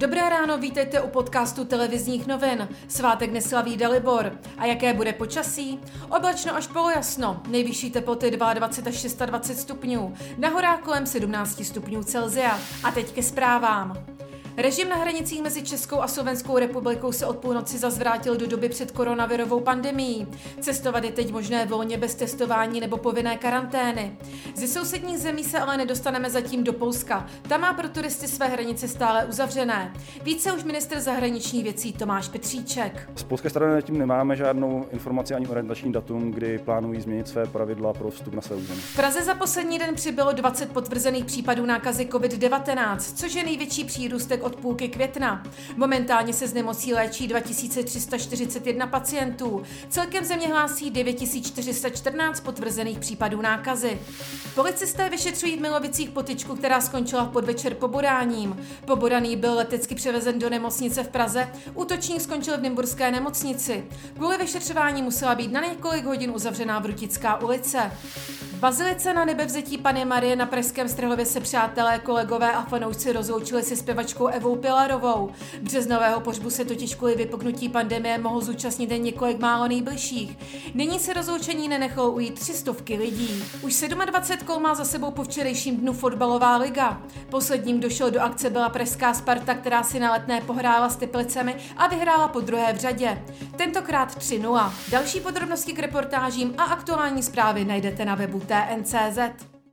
Dobré ráno, vítejte u podcastu televizních novin. Svátek neslaví Dalibor. A jaké bude počasí? Oblačno až polojasno. Nejvyšší teploty 22 až 26 stupňů. Na horách kolem 17 stupňů Celzia. A teď ke zprávám. Režim na hranicích mezi Českou a Slovenskou republikou se od půlnoci zazvrátil do doby před koronavirovou pandemií. Cestovat je teď možné volně bez testování nebo povinné karantény. Ze sousedních zemí se ale nedostaneme zatím do Polska. Tam má pro turisty své hranice stále uzavřené. Více už minister zahraničních věcí Tomáš Petříček. Z polské strany zatím nemáme žádnou informaci ani orientační datum, kdy plánují změnit své pravidla pro vstup na své území. V Praze za poslední den přibylo 20 potvrzených případů nákazy COVID-19, což je největší přírůstek od půlky května. Momentálně se z nemocí léčí 2341 pacientů. Celkem země hlásí 9414 potvrzených případů nákazy. Policisté vyšetřují v Milovicích potičku, která skončila v podvečer pobodáním. Pobodaný byl letecky převezen do nemocnice v Praze, útočník skončil v Nymburské nemocnici. Kvůli vyšetřování musela být na několik hodin uzavřená Vrutická ulice. Bazilice na nebevzetí Pany Marie na Pražském Strahově se přátelé, kolegové a fanoušci rozloučili se zpěvačkou Evou Pilarovou. Březnového pořbu se totiž kvůli vypuknutí pandemie mohlo zúčastnit jen několik málo nejbližších. Nyní se rozloučení nenechalo ujít tři stovky lidí. Už 27 kol má za sebou po včerejším dnu fotbalová liga. Posledním došel do akce byla Pražská Sparta, která si na letné pohrála s Teplicemi a vyhrála po druhé v řadě. Tentokrát 3-0. Další podrobnosti k reportážím a aktuální zprávy najdete na webu حتى انسازت